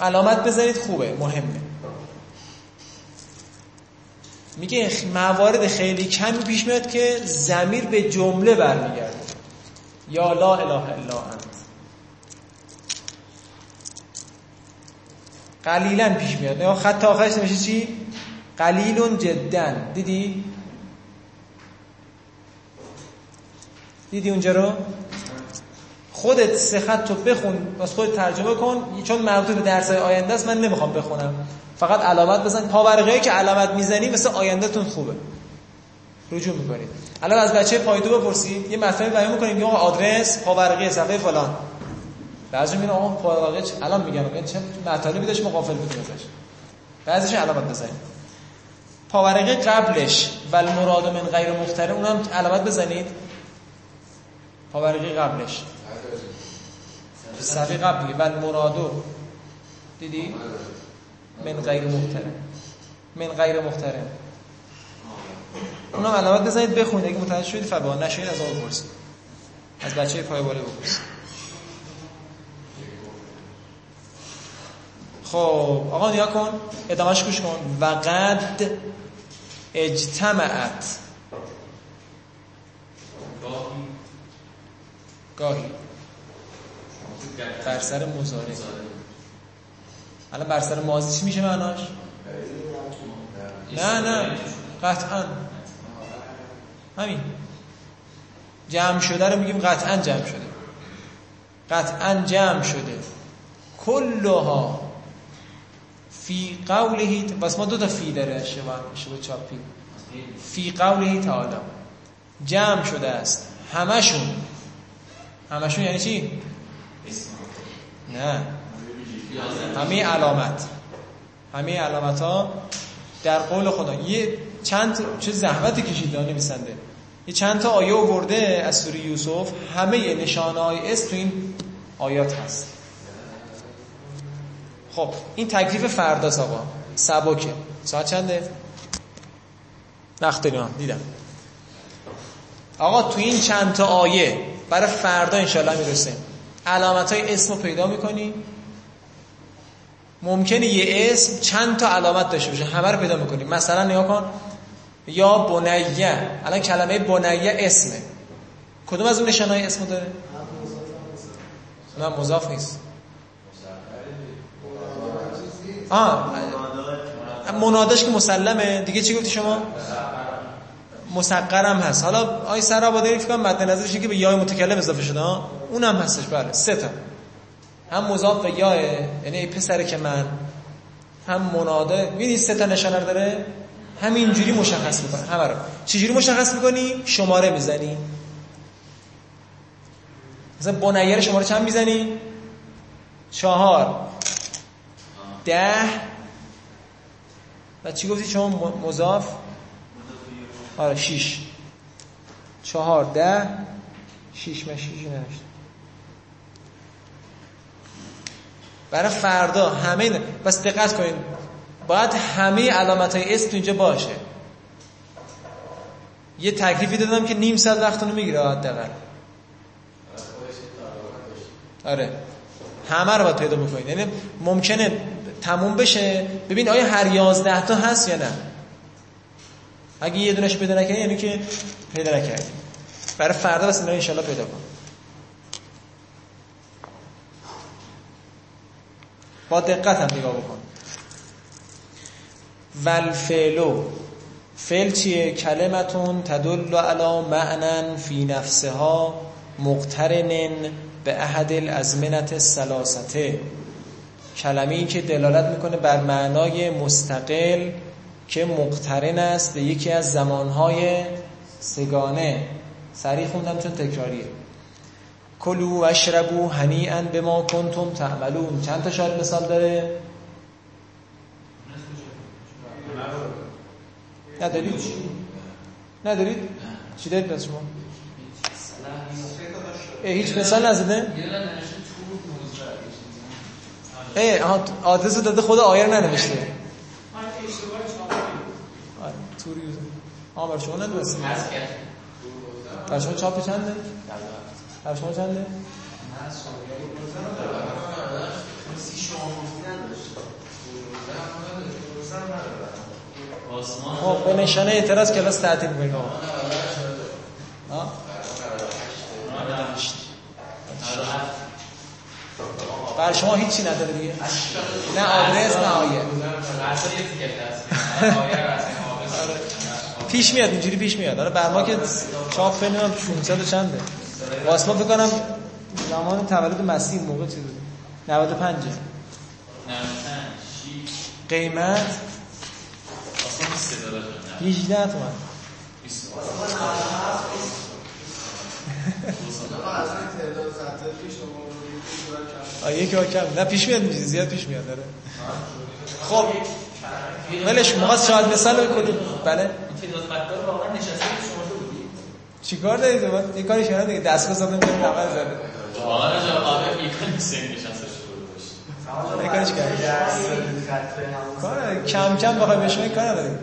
علامت بذارید خوبه مهمه. میگه موارد خیلی کمی پیش میاد که زمیر به جمله برمیگرده. یا لا اله الا انت. قلیلا پیش میاد. یا خط آخرش نمیشه چی؟ قلیل جدا. دیدی؟ دیدی اونجا رو؟ خودت سه خط رو بخون واسه خودت ترجمه کن. چون مربوط به درس آینده است من نمی‌خوام بخونم. فقط علامت بزن. پاورقی که علامت می‌زنی مثل آیندهتون خوبه. رجوع می‌کنید. الان از بچه پایدو بپرسید. یه مطلبی بیان می‌کنیم که آدرس پاورقی صفحه فلان. بعضی میگن آقا پاورقی الان میگم میگن چه مطالبی داشت مقافل بود ازش. بعضیش علامت بزنید. پاورقی قبلش. ول مراد من غیر مختره. اونم علامت بزنید. پاورقی قبلش. صفحه قبلی. ول مرادو دیدی؟ من غیر محترم. من غیر محترم. اونم علامت بزنید بخونید. اگه متوجه شدید فبا. نشید از آقا بپرسید. از بچه پای بالا بپرسید. خب آقا نیا کن. ادامهش گوش کن. وقد اجتمعت. گاهی. بر سر مزاره الان بر سر ماضی چی میشه معناش؟ نه نه. قطعا. همین. جمع شده رو میگیم قطعا جمع شده. قطعا جمع شده. کلها فی قولهی بس ما دو تا فی داره شبه چاپی. فی قولهی تعالی. جمع شده است. همشون. همشون یعنی چی؟ نه. همه علامت. همه علامت ها در قول خدا. یه چند چه زحمتی کشید دانه نویسنده. یه چند تا آیه آورده از سوره یوسف. همه نشانه های اسم تو این آیات هست. خب این تکلیف فردا آقا سبکه ساعت چنده؟ نخت داریم دیدم. آقا تو این چند تا آیه برای فردا انشالله می‌رسه علامت های اسم رو پیدا می‌کنی. ممکنه یه اسم چند تا علامت داشته باشه همه رو پیدا می‌کنیم مثلا نگاه کن یا بنیه. الان کلمه بنیه اسمه. کدوم از اون نشانهای اسم داره؟ نه مضاف نیست. آه منادش که مسلمه. دیگه چی گفتی شما؟ مسقرم هست. حالا آی سر آبادانی فکر کنم مد نظرش که به یای متکلم اضافه شده اونم هستش بله سه تا. هم مضاف به یاه یعنی ای پسر که من هم مناده. می‌دید سه تا نشانه داره؟ همینجوری مشخص می‌کنه. همه رو. چجوری مشخص می‌کنی؟ شماره می‌زنی. مثلا بنیر شماره چند می‌زنی؟ چهار. ده. و چی گفتی شما؟ مضاف؟ آره شیش. چهار ده. شیش من شیش برای فردا همه بس دقت کنید باید همه علامت های اسم اینجا باشه. یه تکلیفی دادم که نیم ساعت وقتونو می‌گیره حداقل. آره. همه رو باید پیدا بکنید یعنی ممکنه تموم بشه. ببین آیا هر یازده تا هست یا نه؟ اگه یه دونش پیدا نکنی یعنی که پیدا نکردی برای فردا بس اینا انشالله پیدا کن با دقت هم نگاه بکن. والفعلو. فعل چیه؟ کلمتون تدل علی معنن فی نفسها مقترن به احد الازمنت سلاسته کلمه که دلالت می‌کنه بر معنای مستقل که مقترن است به یکی از زمانهای سگانه. سریع خوندم چون تکراریه. کلو و اشربو هنیئا به ما کنتم تعملون. چند تا شاید مثال داره؟ ندارید؟ ندارید؟ چی دارید پس شما؟ هیچ مثال نزده؟ ای آدرس داده خود آیه رو ننوشته. آره توری. آه بر شما ننوشته بر شما چاپ چنده؟ بر شما چنده؟ آسمان. خب به نشانه اعتراض کلاس تعطیل آقا. ها؟ بر شما هیچی نداره دیگه. نه آدرس نه آیه. پیش میاد اینجوری پیش میاد. آره بر ما که چاپ کنیم 500 و چنده. واسه ما فکر کنم زمان تولد مسیح موقع چیز بود؟ 95 قیمت؟ 18 تومن. این تعداد یکی یک کم. نه پیش میاد زیاد پیش میاد داره خب. ولش موقع شاید مثال کنیم بله. تعداد خطا واقعا نشسته چیکار دارید؟ من یه کاری کردم دیگه. دستگاه زدم بیرون عمل زده. واقعا جا آقا ایکون سین نشسته شروع باشه یه کارش کردیم کار کم کم بخوای این کار نداریم.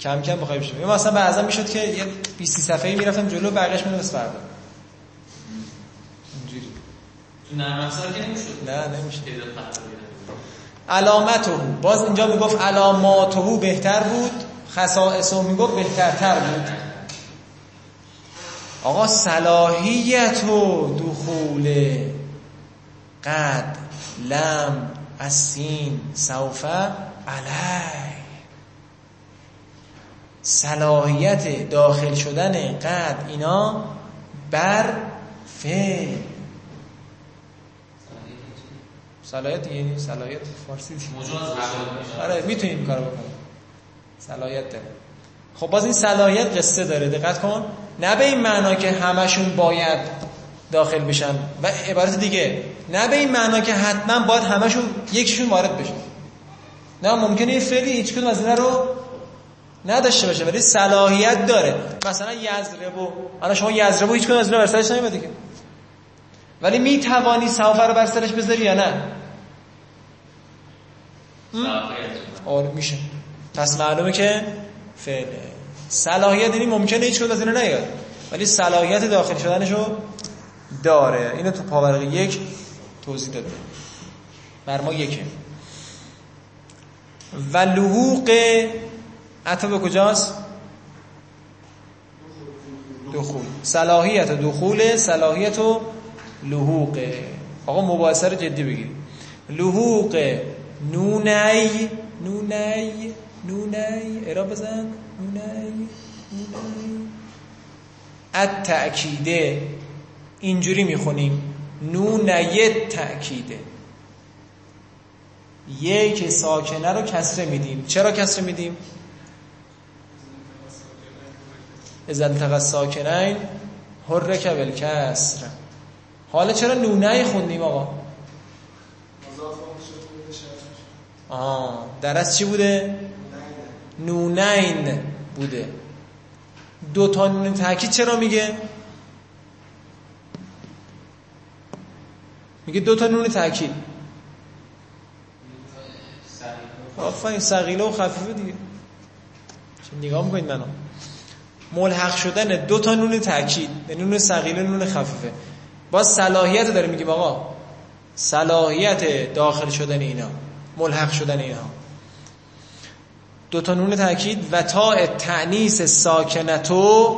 کم کم بخوای بشیم مثلا بعضا می‌شد که یه 20 صفحه‌ای می‌رفتم جلو بقیش می‌رفت فردا. اینجوری. تو نرم افزار که نمی‌شد؟ نه نمیشه علامته باز اینجا می‌گفت علاماته بهتر بود خصائصو می‌گفت بهترتر بود. آقا صلاحیت و دخول قد لم السین سوفه علی. صلاحیت داخل شدن قد اینا بر فعل. صلاحیت یعنی صلاحیت فارسی آره می‌تونیم کارو بکنیم. صلاحیت داره. خب باز این صلاحیت قصه داره. دقت کن. نه به این معنا که همشون باید داخل بشن. و عبارت دیگه نه به این معنا که حتما باید همشون یکیشون وارد بشن نه ممکنه یه فعلی هیچ کدوم از اینا رو نداشته باشه ولی صلاحیت داره. مثلا یزربو. الان شما یزربو هیچ کدوم از اینا بر سرش نمیاد دیگه. ولی می توانی سوفه رو بر سرش بذاری یا نه؟ آره میشه. پس معلومه که فعله. صلاحیت یعنی ممکنه هیچ کدوم از اینا نیاد. ولی صلاحیت داخل شدنشو داره. اینو تو پاورق یک توضیح داده. بر ما یکه. و لحوق عطا به کجاست؟ دخول. صلاحیت دخول صلاحیت و لحوق. آقا مباحثه رو جدی بگیرید. لحوق نونی نونی. نونی ارا بزن. نونی نونی. التأکیده اینجوری می‌خونیم. نونی تأکیده. یک ساکنه رو کسره میدیم. چرا کسره میدیم؟ از التقى ساکنین حرک بالکسر. حالا چرا نونی خوندیم آقا؟ آه در از چی بوده؟ نونین بوده. دو تا نون تاکید چرا میگه؟ میگه دو تا نون تاکید. آفرین ثقیله و خفیفه دیگه. نگاه می‌کنید منو؟ ملحق شدن دو تا نون تاکید نون ثقیله نون خفیفه. باز صلاحیت داره میگیم آقا صلاحیت داخل شدن اینا ملحق شدن اینا دو تا نون تاکید و تا تعنیس ساکنتو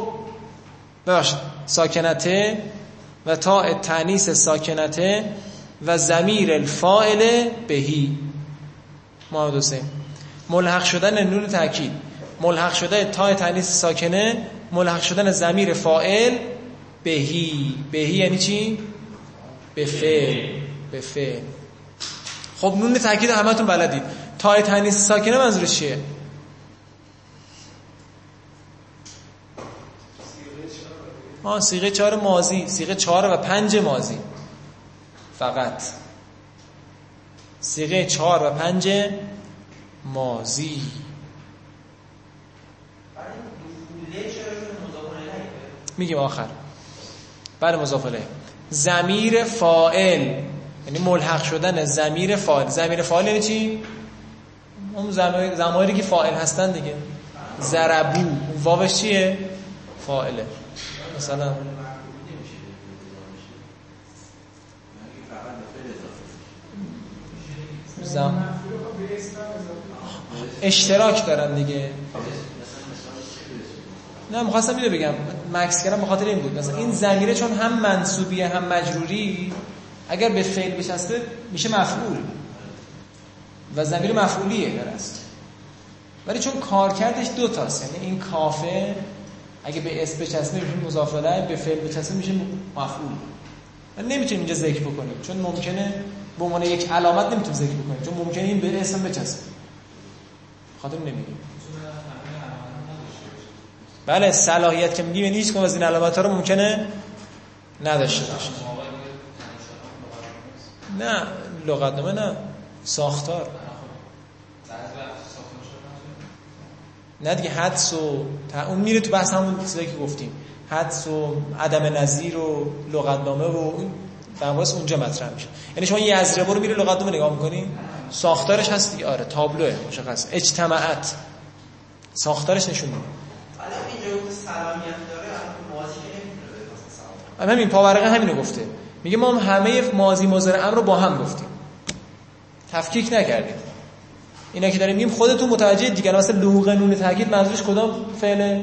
ببخشید ساکنته. و تا تعنیس ساکنته و زمیر الفاعل بهی. محمد حسین. ملحق شدن نون تاکید ملحق شدن تا تعنیس ساکنه. ملحق شدن زمیر فاعل بهی. بهی یعنی چی؟ به فعل. به فعل. خب نون تاکید همتون بلدید. تای تنیس ساکنه منظورش چیه؟ آه سیغه چهار مازی سیغه چهار و پنج مازی فقط. سیغه چهار و پنج مازی میگیم آخر. بعد مضاف الیه. ضمیر فاعل. یعنی ملحق شدن ضمیر فاعل. ضمیر فاعل یعنی چی؟ اون زمایری که فاعل هستن دیگه. ضربو. واوش چیه؟ فاعله. مثلا زم... اشتراک دارن دیگه. نه می‌خواستم اینو بگم. مکس کردم بخاطر این بود. مثلا این زمیره چون هم منصوبیه هم مجروری اگر به فعل بچسبه میشه مفعول. و زمیر مفعولیه در است ولی چون کارکردش دو تاست یعنی این کافه اگه به اسم بچسبه میشه مضاف به فعل بچسبه میشه مفعول. و نمی‌تونیم اینجا ذکر بکنیم چون ممکنه به عنوان یک علامت نمی‌تونیم ذکر بکنیم چون ممکنه این به اسم بچسبه خاطر نمیگیم بله صلاحیت که میگیم یعنی هیچ از این علامت ها رو ممکنه نداشته باشه نه لغتنامه نه ساختار. نه دیگه حدس و اون میره تو بحث همون چیزایی که گفتیم. حدس و عدم نظیر و لغتنامه و اون مباحث اونجا مطرح میشه. یعنی شما یزربه رو میره لغتنامه نگاه می‌کنین ساختارش هست دیگه. آره تابلوه مشخص. اجتماعت ساختارش نشون میده. همین پاورقه همینو گفته. میگه ما همه ماضی مضارع رو با هم گفتیم. تفکیک نکردیم. اینا که داریم میگیم خودتون متوجه دیگه مثلا لوق نون تاکید منظورش کدام فعل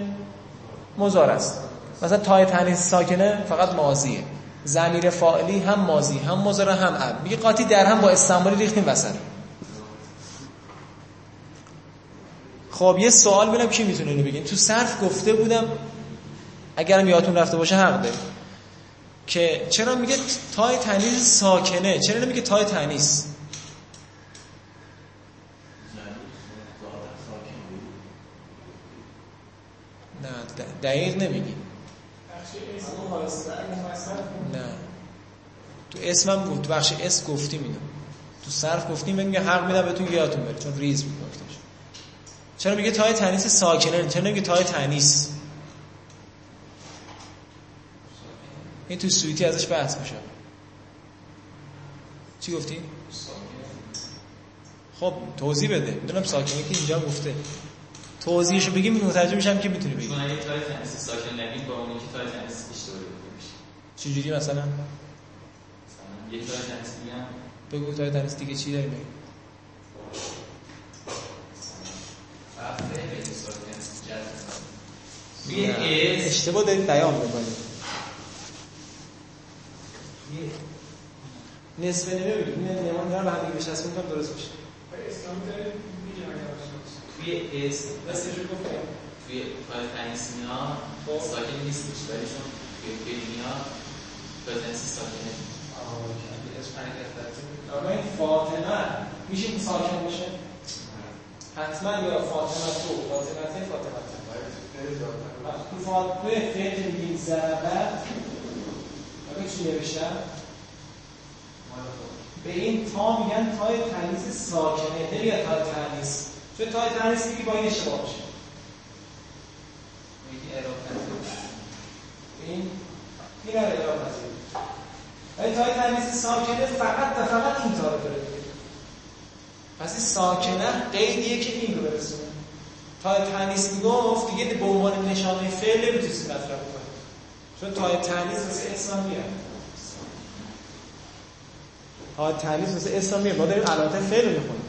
مضارع است. مثلا تای تنیس ساکنه فقط ماضیه. ضمیر فاعلی هم ماضی هم مضارع هم اب میگه قاطی در هم با استعمالی ریختیم وسط. خب یه سوال ببینم کی می‌تونه اینو بگین تو صرف گفته بودم اگرم یادتون رفته باشه حق داره که چرا میگه تای تنیس ساکنه؟ چرا نمیگه تای تنیس نه دقیق نمیگی. نه. تو اسمم بود تو بخش اسم گفتیم اینو. تو صرف گفتیم میگه حق میدم بهتون یادتون بره چون ریز بود گفتش چرا میگه تای تأنیث ساکنه چرا نمیگه تای تأنیث؟ این تو سیوطی ازش بحث میشه. چی گفتی؟ خب توضیح بده. می‌دونم ساکنه که اینجا گفته. توضیحشو بگیم متوجه میشم که می‌تونی بگی چون اگه تای تنیس ساکن نگیم با اونی که تای تنیس اشتباهی میشه چجوری مثلا؟ مثلا یه تای تنیس میگم بگو تای تنیس دیگه چی داری بگی؟ میگه اشتباه دارید بیان می‌کنید. نصف نیمه بگید این نمان دارم به هم دیگه کنم درست میشه. توی اسم توی تای تنیس میاد ساکن نیستش ولی چون توی فیل تای تنیس ساکنه. اما این فاطمه میشه این ساکن باشه؟ حتما یا فاطمه تو؟ فاطمه ته فاطمه تو فاطمه فعل میگیم ضربت اگه چی نوشتم؟ به این تا میگن تای تنیس ساکنه. نمیگن تای تنیس چون تای تنیس میگی با این اشتباه میشه. این این رو اعراب پذیر ولی تای تنیس ساکنه فقط و فقط این تا رو داره. پس این ساکنه قیدیه که این رو برسونه. تای تنیس می‌گفت دیگه به عنوان نشانه فعل نمی‌تونید مطرح کنید چون تای تنیس مثل اسم میاد تای تنیس مثل اسم میاد ما داریم علامت فعل می‌خونیم.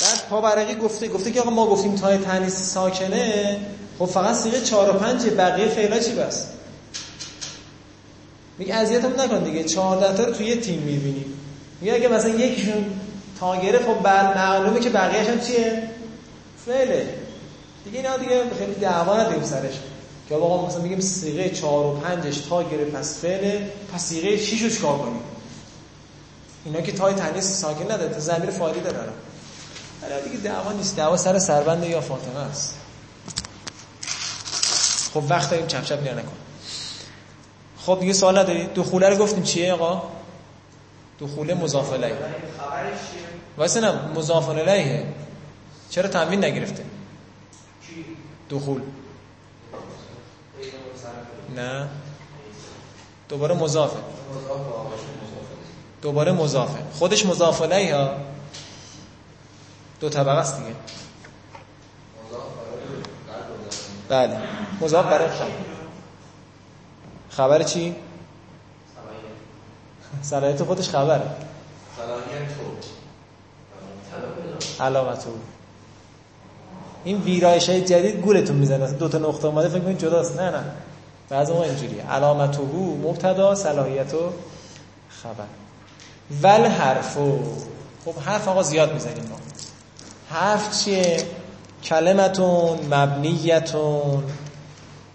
بعد پاورقی گفته گفته که آقا ما گفتیم تای تنیس ساکنه خب فقط سیغه 4 و 5 بقیه فعلا چی بس؟ میگه اذیتمون نکن دیگه 14 تا رو توی یه تیم می‌بینیم. میگه اگه مثلا یکیشون تا گرفت خب بعد معلومه که بقیه‌اش هم چیه؟ فعله. دیگه اینا دیگه خیلی دعوا نداریم سرش. یا واقعا مثلا میگیم سیغه 4 و 5 تا گره پس فعل پس سیغه 6 رو کنیم. اینا که تای تنیس ساکن نداره تا ضمیر فاعلی داره حالا دیگه دعوا نیست. دعوا سر سربند یا فاطمه است. خب وقت داریم چپ چپ نیا نکن. خب دیگه سوال نداری. دخوله رو گفتیم چیه آقا؟ دخوله مضاف الیه؟ واسه نه مضاف الیه چرا تنوین نگرفته؟ دخول. نه. دوباره مضافه. دوباره مضافه. خودش مضاف الیه ها دو طبقه است دیگه. بله. مضاف برای خبر. خبر چی؟ صلاحیت. خودش خبره. علامت این ویرایش های جدید گولتون می‌زنه. دو تا نقطه اومده فکر کنید جداست. نه نه. بعض ما اینجوریه. علامت او مبتدا صلاحیت و خبر. ول حرفو خب حرف آقا زیاد می‌زنیم ما. حرف چیه؟ کلمتون مبنیتون.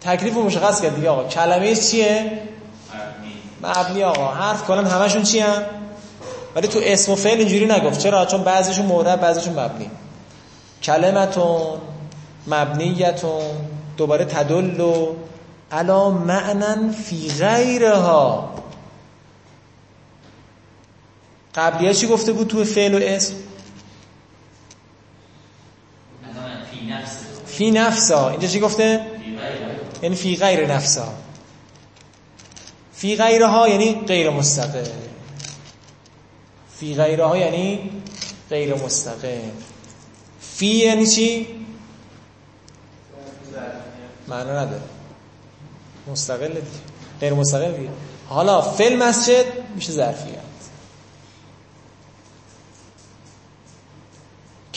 تکلیف رو مشخص کرد دیگه آقا. کلمه چیه؟ مبنی. مبنی آقا. حرف کلا همشون چی هم؟ ولی تو اسم و فعل اینجوری نگفت. چرا؟ چون بعضیشون مورد بعضیشون مبنی. کلمتون مبنیتون دوباره تدل و علا معنن فی غیرها. قبلیه چی گفته بود تو فعل و اسم الان فی نفسا اینجا چی گفته. یعنی فی غیر نفسها فی غیرها یعنی غیر مستقل. فی غیرها یعنی غیر مستقل. فی یعنی چی؟ معنا نداره. مستقل دیگه. غیر مستقل دیگه. حالا فل مسجد میشه ظرفیت.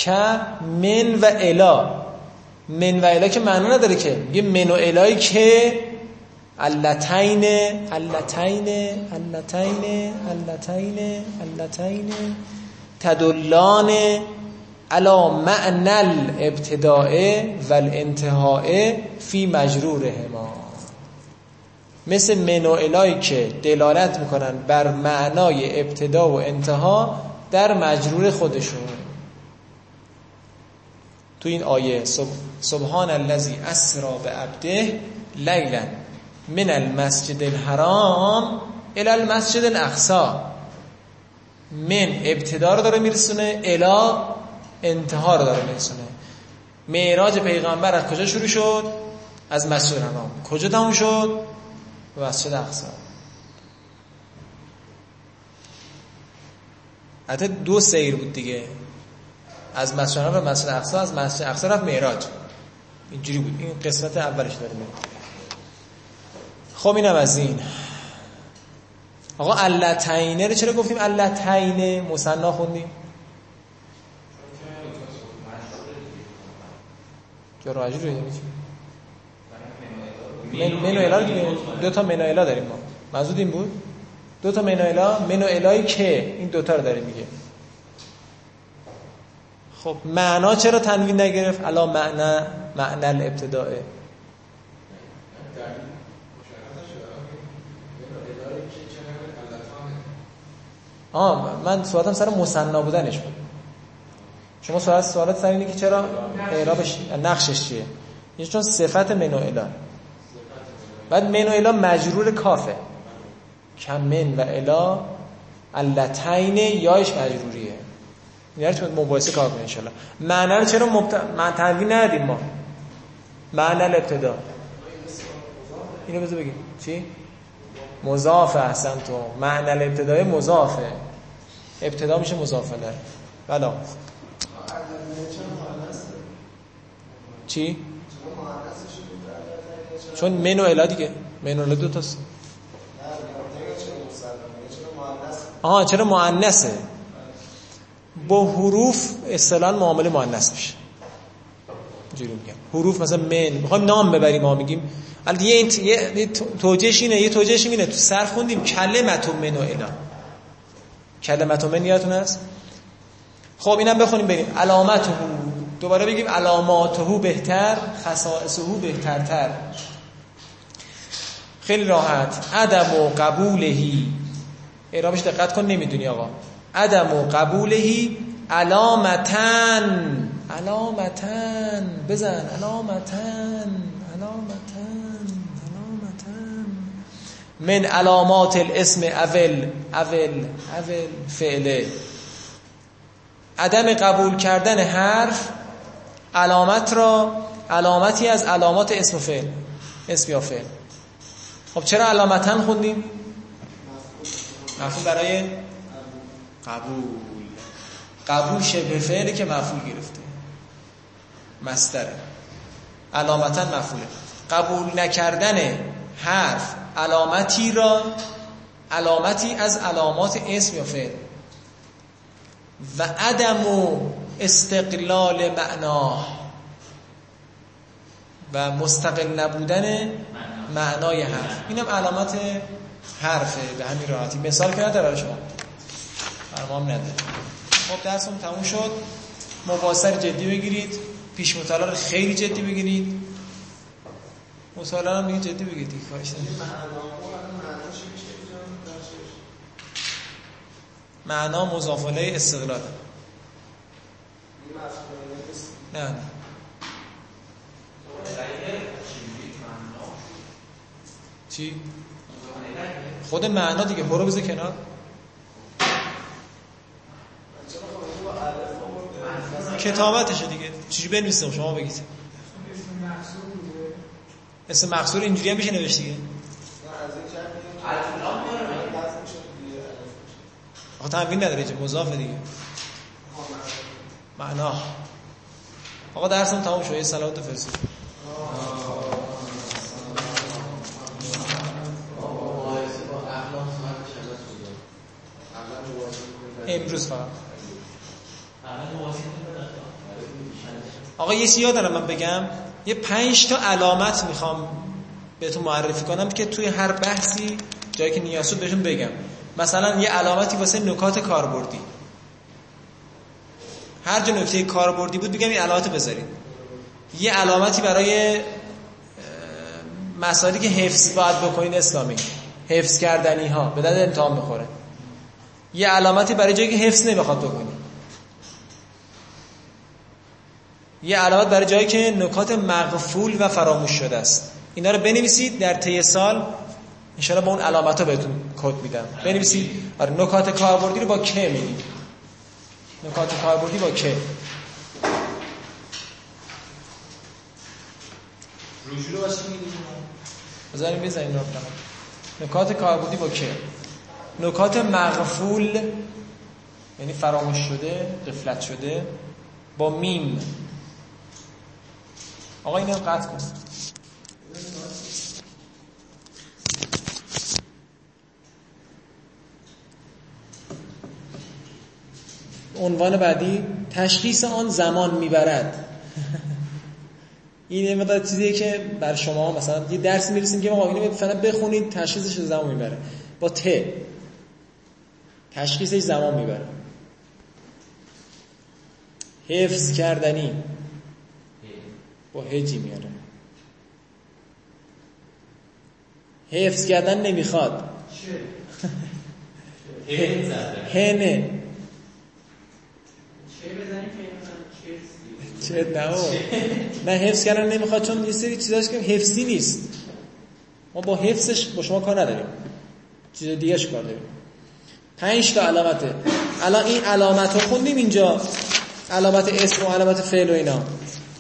که من و الا. من و الا که معنا نداره که. یه من و الایی که علتین علتین علتین علتین علتین تدلان علا معنى الابتداء والانتهاء فی مجرورهما. مثل من و الایی که دلالت می‌کنن بر معنای ابتدا و انتها در مجرور خودشون. تو این آیه سب... سبحان الذی اسرا به عبده لیلا من المسجد الحرام الى المسجد الاقصى من ابتدا رو داره میرسونه الا انتها رو داره میرسونه. معراج پیغمبر از کجا شروع شد؟ از مسجد الحرام. کجا تموم شد؟ مسجد اقصا حتی دو سیر بود دیگه. از مسجد به مسجد اقصا از مسجد اقصا رفت معراج. اینجوری بود. این قسمت اولش داره خب اینم از این. آقا علتینه رو چرا گفتیم؟ علتینه مصنا خوندیم. جا راجی رو چی من منو الا دیگه دو تا منو الا داریم ما. منظور این بود؟ دو تا منو الا منو الای که این دوتا رو داره میگه خب معنا چرا تنوین نگرفت؟ الا معنا معنا الابتداء. آه من سوالم سر مصنا بودنش بود. شما سوال سوالات سر اینه که چرا اعرابش نقشش چیه؟ یه چون صفت منو الا بعد منو الا مجرور کافه. کم من و الا علتین یایش مجروریه. یعنی تو مباحثه کار کنید انشالله معنی رو چرا مبت... من تنوین ندیم ما. معنی الابتدا. اینو بذار بگیم. چی؟ مضاف احسن تو. معنی الابتدای مضافه. ابتدا میشه مضاف الیه بلا؟ چی؟ چون من و الا دیگه. من و الا دو تاست. نه آها چرا مؤنثه؟ با حروف اصطلاحا معامله مؤنث میشه. اینجوری میگم. حروف مثلا من. می‌خوایم نام ببریم ما میگیم. البته یه انت- یه توجهش اینه یه توجهش اینه. تو صرف خوندیم کلمت من و الا کلمت من یادتون هست؟ خب اینم بخونیم بریم. علامته دوباره بگیم علاماته بهتر خصائصه بهترتر. خیلی راحت. عدم و قبولهی. اعرابش دقت کن نمی‌دونی آقا. عدم و قبولهی علامتن علامتن بزن. علامتن علامتن علامتن من علامات الاسم اول. اول. اول فعله عدم قبول کردن حرف علامت را علامتی از علامات اسم و فعل. اسم یا فعل. خب چرا علامتن خوندیم؟ مفعول برای قبول. قبول شبه فعلی که مفعول گرفته. مستره علامتا مفعوله. قبول نکردن حرف علامتی را علامتی از علامات اسم یا فعل. و عدم استقلال معنا. و مستقل نبودن معنای حرف. اینم علامت حرفه به همین راحتی. مثال که نداره شما. فرمام نداره خب درسمون تموم شد. مباصر جدی بگیرید. پیش مطالعه رو خیلی جدی بگیرید. مطالعه رو میگه جدی بگیرید دیگه کارش معنا مضاف استقلال. نه نه. چی؟ خود معنا دیگه برو بذار کنار. کتابتشه دیگه. چیزی بنویسم شما بگید. اسم مقصور اینجوری هم میشه نوشت دیگه. آخه تنوین نداره چه مضاف دیگه. معنا. آقا درسم تموم شد. یه صلوات فرستید امروز فقط. آقا یه چیزی دارم من بگم. یه پنج تا علامت می‌خوام بهتون معرفی کنم که توی هر بحثی جایی که نیاز بهتون بگم. مثلا یه علامتی واسه نکات کاربردی. هر جا نکته کاربردی بود بگم این علامت بذارید یه علامتی برای مسائلی که حفظ باید بکنین اسلامی. حفظ کردنی ها به داد امتحان بخوره. یه علامتی برای جایی که حفظ نمی‌خواد بکنی. یه علامت برای جایی که نکات مغفول و فراموش شده است. اینا رو بنویسید در طی سال. انشاءالله با اون علامت ها بهتون کد میدم. بنویسید. آره نکات کاربردی رو با که میدیم نکات کاربردی با که رجوع رو واسه بذاریم بزنیم رو نکات کاربردی با که نکات مغفول یعنی فراموش شده قفلت شده با میم. آقا اینو قطع کن. عنوان بعدی تشخیص آن زمان می‌برد. این مقدار چیزیه که بر شما مثلا یه درس می‌رسیم که ما اینو فقط بخونید تشخیصش زمان می‌بره. با ت. تشخیصش زمان می‌بره. حفظ کردنی. با هجی میاره. حفظ کردن نمی‌خواد. هنه. چه نه نه حفظ کردن نمی‌خواد چون یه سری چیزاش که حفظی نیست. ما با حفظش با شما کار نداریم. چیز دیگهش کار داریم. پنج تا علامته. الان این علامت رو خوندیم اینجا. علامت اسم و علامت فعل و اینا.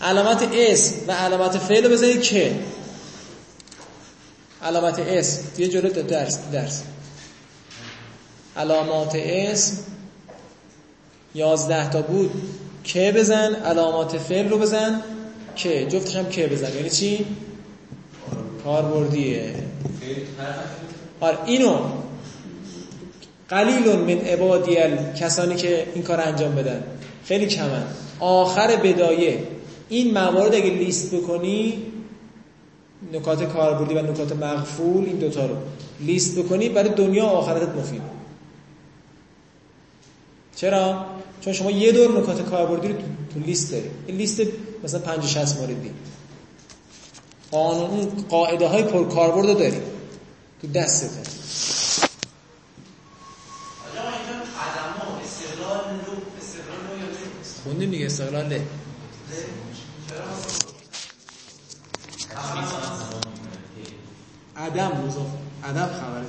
علامت اسم و علامت فعل بذارید که. علامت اسم یه جلو درس درس. علامات اسم یازده تا بود. که بزن علامات فعل رو بزن. که جفتش هم که بزن. یعنی چی؟ کاربردیه. آره اینو. قلیل من عبادی کسانی که این کار انجام بدن. خیلی کمن. آخر بدایه. این موارد اگه لیست بکنی نکات کاربردی و نکات مغفول این دوتا رو لیست بکنی برای دنیا و آخرتت مفید. چرا؟ چون شما یه دور نکات کاربردی رو تو لیست داری. این لیست مثلا 50 60 موردی قانون قاعده های پر کاربرد رو داری. تو دستته خوندیم دیگه استقلاله. عدم مضاف عدم خبر